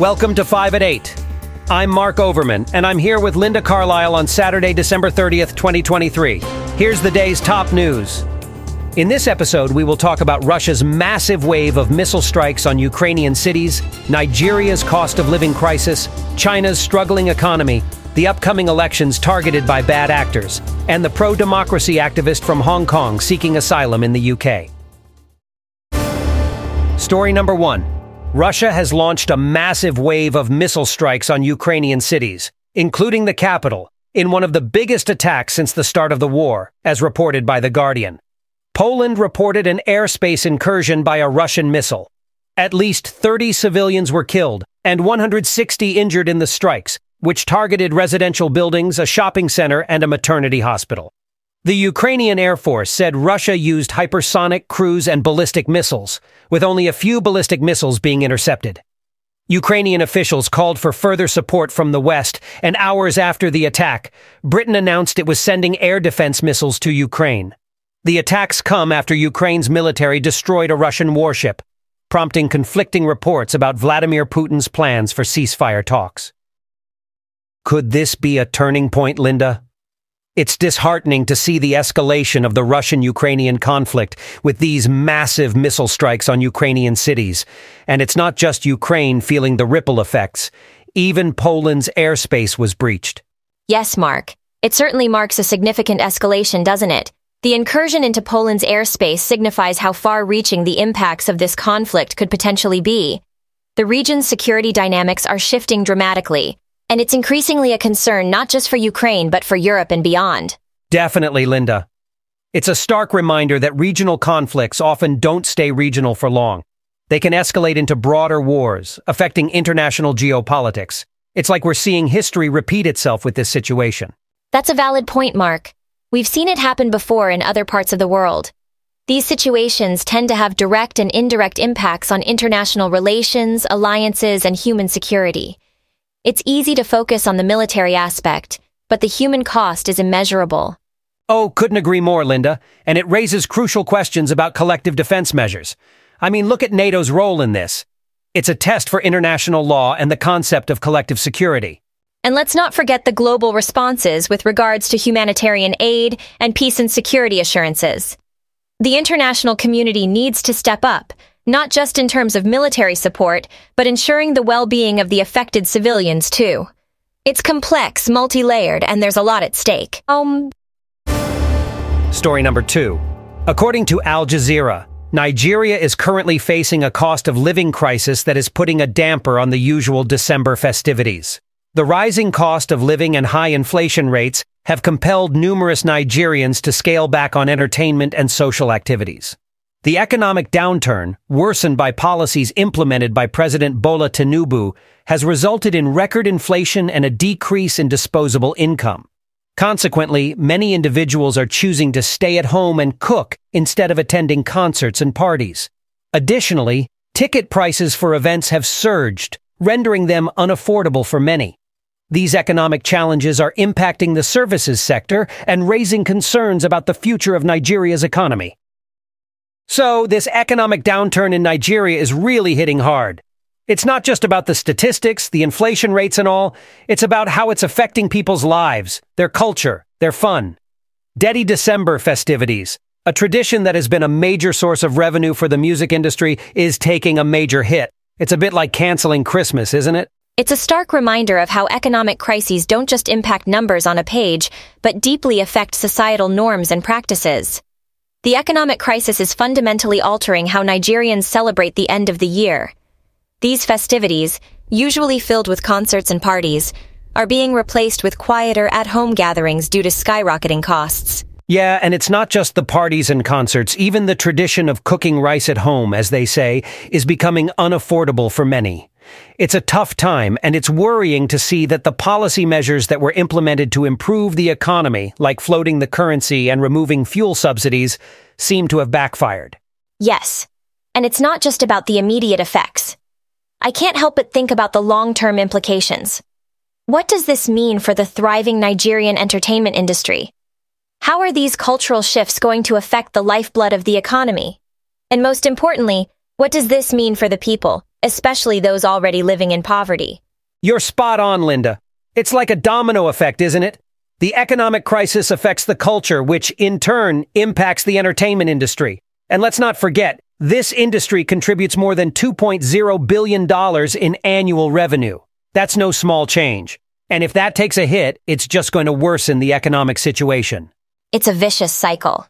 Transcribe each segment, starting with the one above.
Welcome to 5 at 8. I'm Mark Overman, and I'm here with Linda Carlisle on Saturday, December 30th, 2023. Here's the day's top news. In this episode, we will talk about Russia's massive wave of missile strikes on Ukrainian cities, Nigeria's cost of living crisis, China's struggling economy, the upcoming elections targeted by bad actors, and the pro democracy activist from Hong Kong seeking asylum in the UK. Story number one Russia has launched a massive wave of missile strikes on Ukrainian cities, including the capital, in one of the biggest attacks since the start of the war, as reported by The Guardian. Poland reported an airspace incursion by a Russian missile. At least 30 civilians were killed and 160 injured in the strikes, which targeted residential buildings, a shopping center, and a maternity hospital. The Ukrainian Air Force said Russia used hypersonic, cruise, and ballistic missiles, with only a few ballistic missiles being intercepted. Ukrainian officials called for further support from the West, and hours after the attack, Britain announced it was sending air defense missiles to Ukraine. The attacks come after Ukraine's military destroyed a Russian warship, prompting conflicting reports about Vladimir Putin's plans for ceasefire talks. Could this be a turning point, Linda? It's disheartening to see the escalation of the Russian Ukrainian conflict with these massive missile strikes on Ukrainian cities. And it's not just Ukraine feeling the ripple effects. Even Poland's airspace was breached. Yes, Mark. It certainly marks a significant escalation, doesn't it? The incursion into Poland's airspace signifies how far reaching the impacts of this conflict could potentially be. The region's security dynamics are shifting dramatically, and it's increasingly a concern not just for Ukraine, but for Europe and beyond. Definitely, Linda. It's a stark reminder that regional conflicts often don't stay regional for long. They can escalate into broader wars, affecting international geopolitics. It's like we're seeing history repeat itself with this situation. That's a valid point, Mark. We've seen it happen before in other parts of the world. These situations tend to have direct and indirect impacts on international relations, alliances, and human security. It's easy to focus on the military aspect, but the human cost is immeasurable. Oh, couldn't agree more, Linda. And it raises crucial questions about collective defense measures. I mean, look at NATO's role in this. It's a test for international law and the concept of collective security. And let's not forget the global responses with regards to humanitarian aid and peace and security assurances. The international community needs to step up, not just in terms of military support, but ensuring the well-being of the affected civilians too. It's complex, multi-layered, and there's a lot at stake. Um. Story number two. According to Al Jazeera, Nigeria is currently facing a cost of living crisis that is putting a damper on the usual December festivities. The rising cost of living and high inflation rates have compelled numerous Nigerians to scale back on entertainment and social activities. The economic downturn, worsened by policies implemented by President Bola Tinubu, has resulted in record inflation and a decrease in disposable income. Consequently, many individuals are choosing to stay at home and cook instead of attending concerts and parties. Additionally, ticket prices for events have surged, rendering them unaffordable for many. These economic challenges are impacting the services sector and raising concerns about the future of Nigeria's economy. So, this economic downturn in Nigeria is really hitting hard. It's not just about the statistics, the inflation rates and all, it's about how it's affecting people's lives, their culture, their fun. Detty December festivities, a tradition that has been a major source of revenue for the music industry, is taking a major hit. It's a bit like canceling Christmas, isn't it? It's a stark reminder of how economic crises don't just impact numbers on a page, but deeply affect societal norms and practices. The economic crisis is fundamentally altering how Nigerians celebrate the end of the year. These festivities, usually filled with concerts and parties, are being replaced with quieter at-home gatherings due to skyrocketing costs. Yeah, and it's not just the parties and concerts. Even the tradition of cooking rice at home, as they say, is becoming unaffordable for many. It's a tough time, and it's worrying to see that the policy measures that were implemented to improve the economy, like floating the currency and removing fuel subsidies, seem to have backfired. Yes, and it's not just about the immediate effects. I can't help but think about the long-term implications. What does this mean for the thriving Nigerian entertainment industry? How are these cultural shifts going to affect the lifeblood of the economy? And most importantly, what does this mean for the people, especially those already living in poverty. You're spot on, Linda. It's like a domino effect, isn't it? The economic crisis affects the culture, which in turn impacts the entertainment industry. And let's not forget, this industry contributes more than $2.0 billion in annual revenue. That's no small change. And if that takes a hit, it's just going to worsen the economic situation. It's a vicious cycle.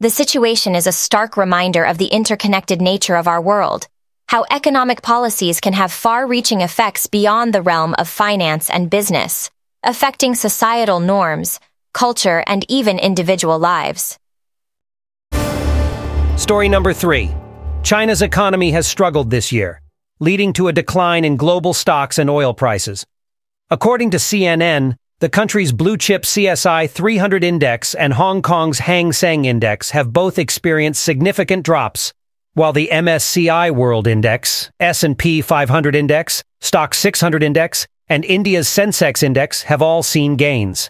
The situation is a stark reminder of the interconnected nature of our world, how economic policies can have far-reaching effects beyond the realm of finance and business, affecting societal norms, culture, and even individual lives. Story number three. China's economy has struggled this year, leading to a decline in global stocks and oil prices. According to CNN, the country's blue chip CSI 300 index and Hong Kong's Hang Seng index have both experienced significant drops, while the MSCI World Index, S&P 500 index, Stoxx 600 index, and India's Sensex index have all seen gains.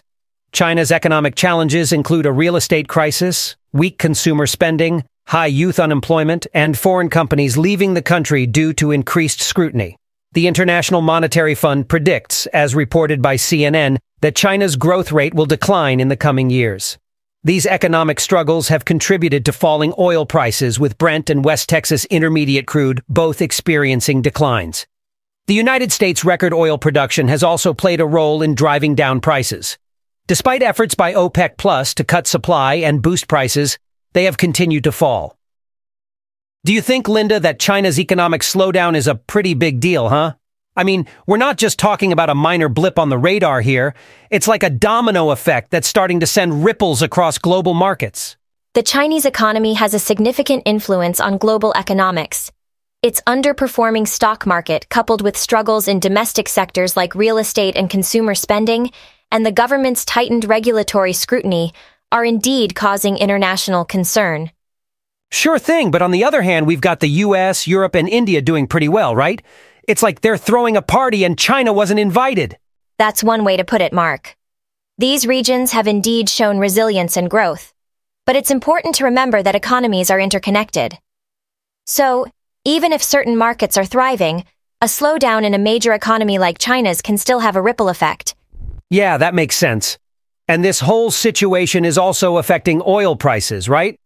China's economic challenges include a real estate crisis, weak consumer spending, high youth unemployment, and foreign companies leaving the country due to increased scrutiny. The International Monetary Fund predicts, as reported by CNN, that China's growth rate will decline in the coming years. These economic struggles have contributed to falling oil prices with Brent and West Texas Intermediate crude both experiencing declines. The United States record oil production has also played a role in driving down prices. Despite efforts by OPEC Plus to cut supply and boost prices, they have continued to fall. Do you think, Linda, that China's economic slowdown is a pretty big deal, huh? I mean, we're not just talking about a minor blip on the radar here. It's like a domino effect that's starting to send ripples across global markets. The Chinese economy has a significant influence on global economics. Its underperforming stock market, coupled with struggles in domestic sectors like real estate and consumer spending, and the government's tightened regulatory scrutiny, are indeed causing international concern. Sure thing, but on the other hand, we've got the US, Europe, and India doing pretty well, right? It's like they're throwing a party and China wasn't invited. That's one way to put it, Mark. These regions have indeed shown resilience and growth. But it's important to remember that economies are interconnected. So, even if certain markets are thriving, a slowdown in a major economy like China's can still have a ripple effect. Yeah, that makes sense. And this whole situation is also affecting oil prices, right?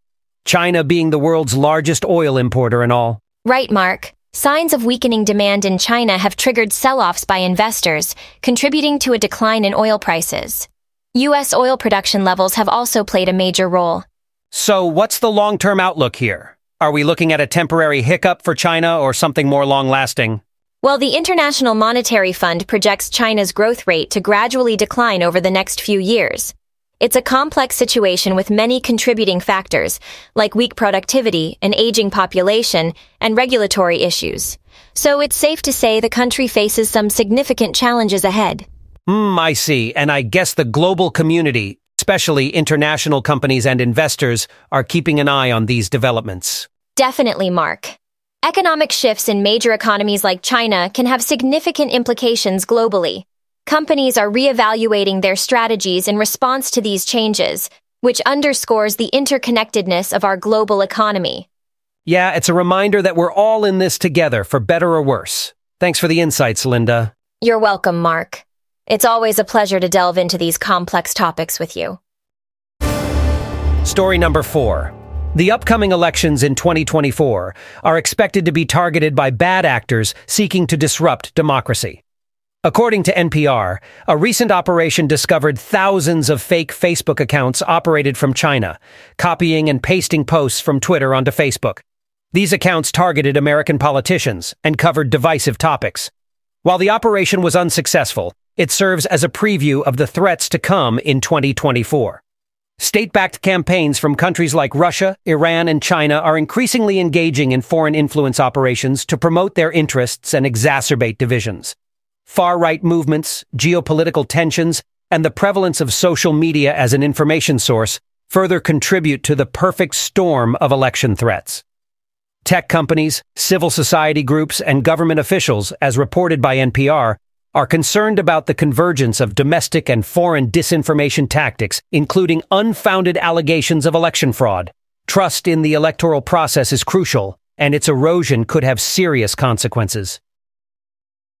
China being the world's largest oil importer and all. Right, Mark. Signs of weakening demand in China have triggered sell-offs by investors, contributing to a decline in oil prices. U.S. oil production levels have also played a major role. So what's the long-term outlook here? Are we looking at a temporary hiccup for China or something more long-lasting? Well, the International Monetary Fund projects China's growth rate to gradually decline over the next few years. It's a complex situation with many contributing factors, like weak productivity, an aging population, and regulatory issues. So it's safe to say the country faces some significant challenges ahead. Hmm, I see. And I guess the global community, especially international companies and investors, are keeping an eye on these developments. Definitely, Mark. Economic shifts in major economies like China can have significant implications globally. Companies are reevaluating their strategies in response to these changes, which underscores the interconnectedness of our global economy. Yeah, it's a reminder that we're all in this together, for better or worse. Thanks for the insights, Linda. You're welcome, Mark. It's always a pleasure to delve into these complex topics with you. Story number four. The upcoming elections in 2024 are expected to be targeted by bad actors seeking to disrupt democracy. According to NPR, a recent operation discovered thousands of fake Facebook accounts operated from China, copying and pasting posts from Twitter onto Facebook. These accounts targeted American politicians and covered divisive topics. While the operation was unsuccessful, it serves as a preview of the threats to come in 2024. State-backed campaigns from countries like Russia, Iran, and China are increasingly engaging in foreign influence operations to promote their interests and exacerbate divisions far-right movements, geopolitical tensions, and the prevalence of social media as an information source further contribute to the perfect storm of election threats. Tech companies, civil society groups, and government officials, as reported by NPR, are concerned about the convergence of domestic and foreign disinformation tactics, including unfounded allegations of election fraud. Trust in the electoral process is crucial, and its erosion could have serious consequences.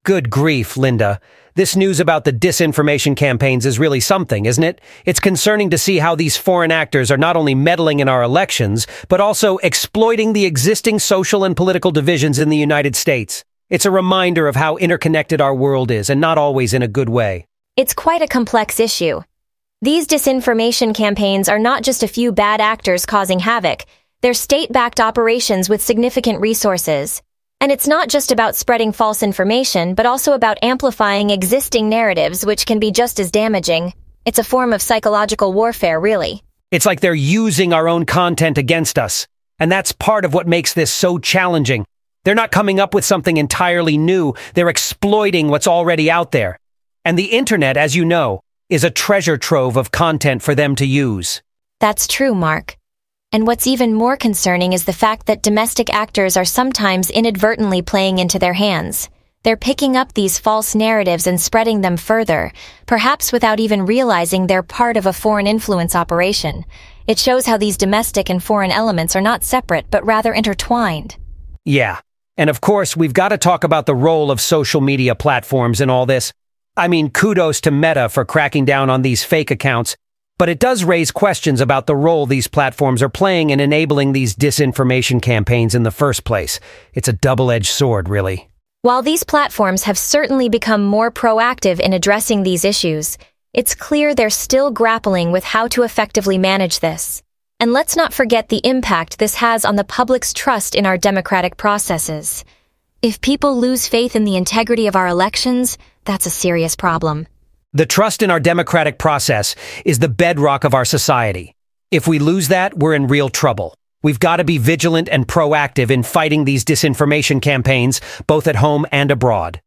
Good grief, Linda. This news about the disinformation campaigns is really something, isn't it? It's concerning to see how these foreign actors are not only meddling in our elections, but also exploiting the existing social and political divisions in the United States. It's a reminder of how interconnected our world is, and not always in a good way. It's quite a complex issue. These disinformation campaigns are not just a few bad actors causing havoc. They're state-backed operations with significant resources. And it's not just about spreading false information, but also about amplifying existing narratives, which can be just as damaging. It's a form of psychological warfare, really. It's like they're using our own content against us. And that's part of what makes this so challenging. They're not coming up with something entirely new. They're exploiting what's already out there. And the internet, as you know, is a treasure trove of content for them to use. That's true, Mark. And what's even more concerning is the fact that domestic actors are sometimes inadvertently playing into their hands. They're picking up these false narratives and spreading them further, perhaps without even realizing they're part of a foreign influence operation. It shows how these domestic and foreign elements are not separate, but rather intertwined. Yeah. And of course, we've got to talk about the role of social media platforms in all this. I mean, kudos to Meta for cracking down on these fake accounts, but it does raise questions about the role these platforms are playing in enabling these disinformation campaigns in the first place. It's a double-edged sword, really. While these platforms have certainly become more proactive in addressing these issues, it's clear they're still grappling with how to effectively manage this. And let's not forget the impact this has on the public's trust in our democratic processes. If people lose faith in the integrity of our elections, that's a serious problem. The trust in our democratic process is the bedrock of our society. If we lose that, we're in real trouble. We've got to be vigilant and proactive in fighting these disinformation campaigns, both at home and abroad.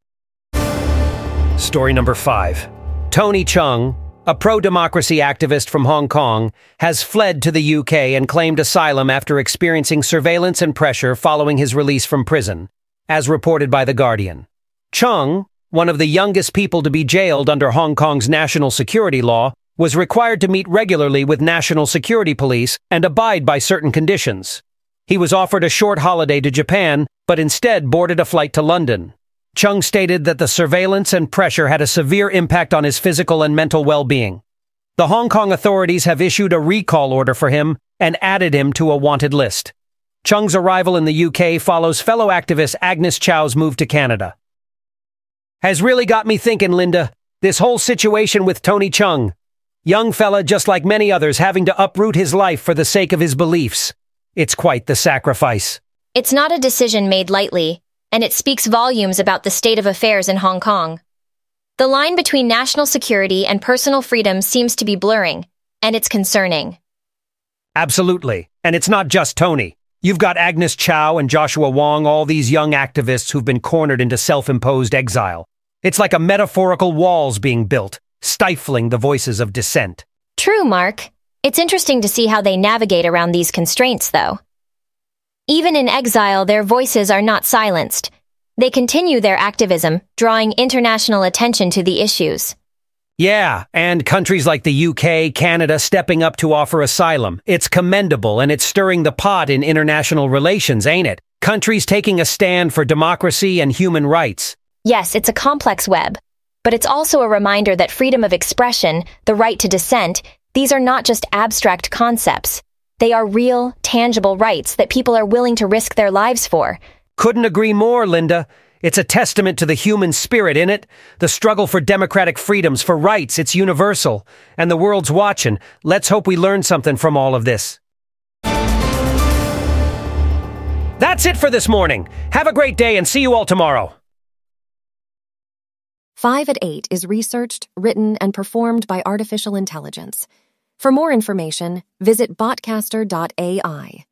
Story number five. Tony Chung, a pro-democracy activist from Hong Kong, has fled to the UK and claimed asylum after experiencing surveillance and pressure following his release from prison, as reported by The Guardian. Chung, one of the youngest people to be jailed under Hong Kong's national security law, was required to meet regularly with national security police and abide by certain conditions. He was offered a short holiday to Japan, but instead boarded a flight to London. Chung stated that the surveillance and pressure had a severe impact on his physical and mental well-being. The Hong Kong authorities have issued a recall order for him and added him to a wanted list. Chung's arrival in the UK follows fellow activist Agnes Chow's move to Canada has really got me thinking, Linda. This whole situation with Tony Chung. Young fella just like many others having to uproot his life for the sake of his beliefs. It's quite the sacrifice. It's not a decision made lightly, and it speaks volumes about the state of affairs in Hong Kong. The line between national security and personal freedom seems to be blurring, and it's concerning. Absolutely. And it's not just Tony. You've got Agnes Chow and Joshua Wong, all these young activists who've been cornered into self-imposed exile. It's like a metaphorical walls being built, stifling the voices of dissent. True, Mark. It's interesting to see how they navigate around these constraints, though. Even in exile, their voices are not silenced. They continue their activism, drawing international attention to the issues. Yeah, and countries like the UK, Canada stepping up to offer asylum. It's commendable and it's stirring the pot in international relations, ain't it? Countries taking a stand for democracy and human rights. Yes, it's a complex web, but it's also a reminder that freedom of expression, the right to dissent, these are not just abstract concepts. They are real, tangible rights that people are willing to risk their lives for. Couldn't agree more, Linda. It's a testament to the human spirit in it. The struggle for democratic freedoms, for rights, it's universal. And the world's watching. Let's hope we learn something from all of this. That's it for this morning. Have a great day and see you all tomorrow. 5 at 8 is researched, written, and performed by artificial intelligence. For more information, visit botcaster.ai.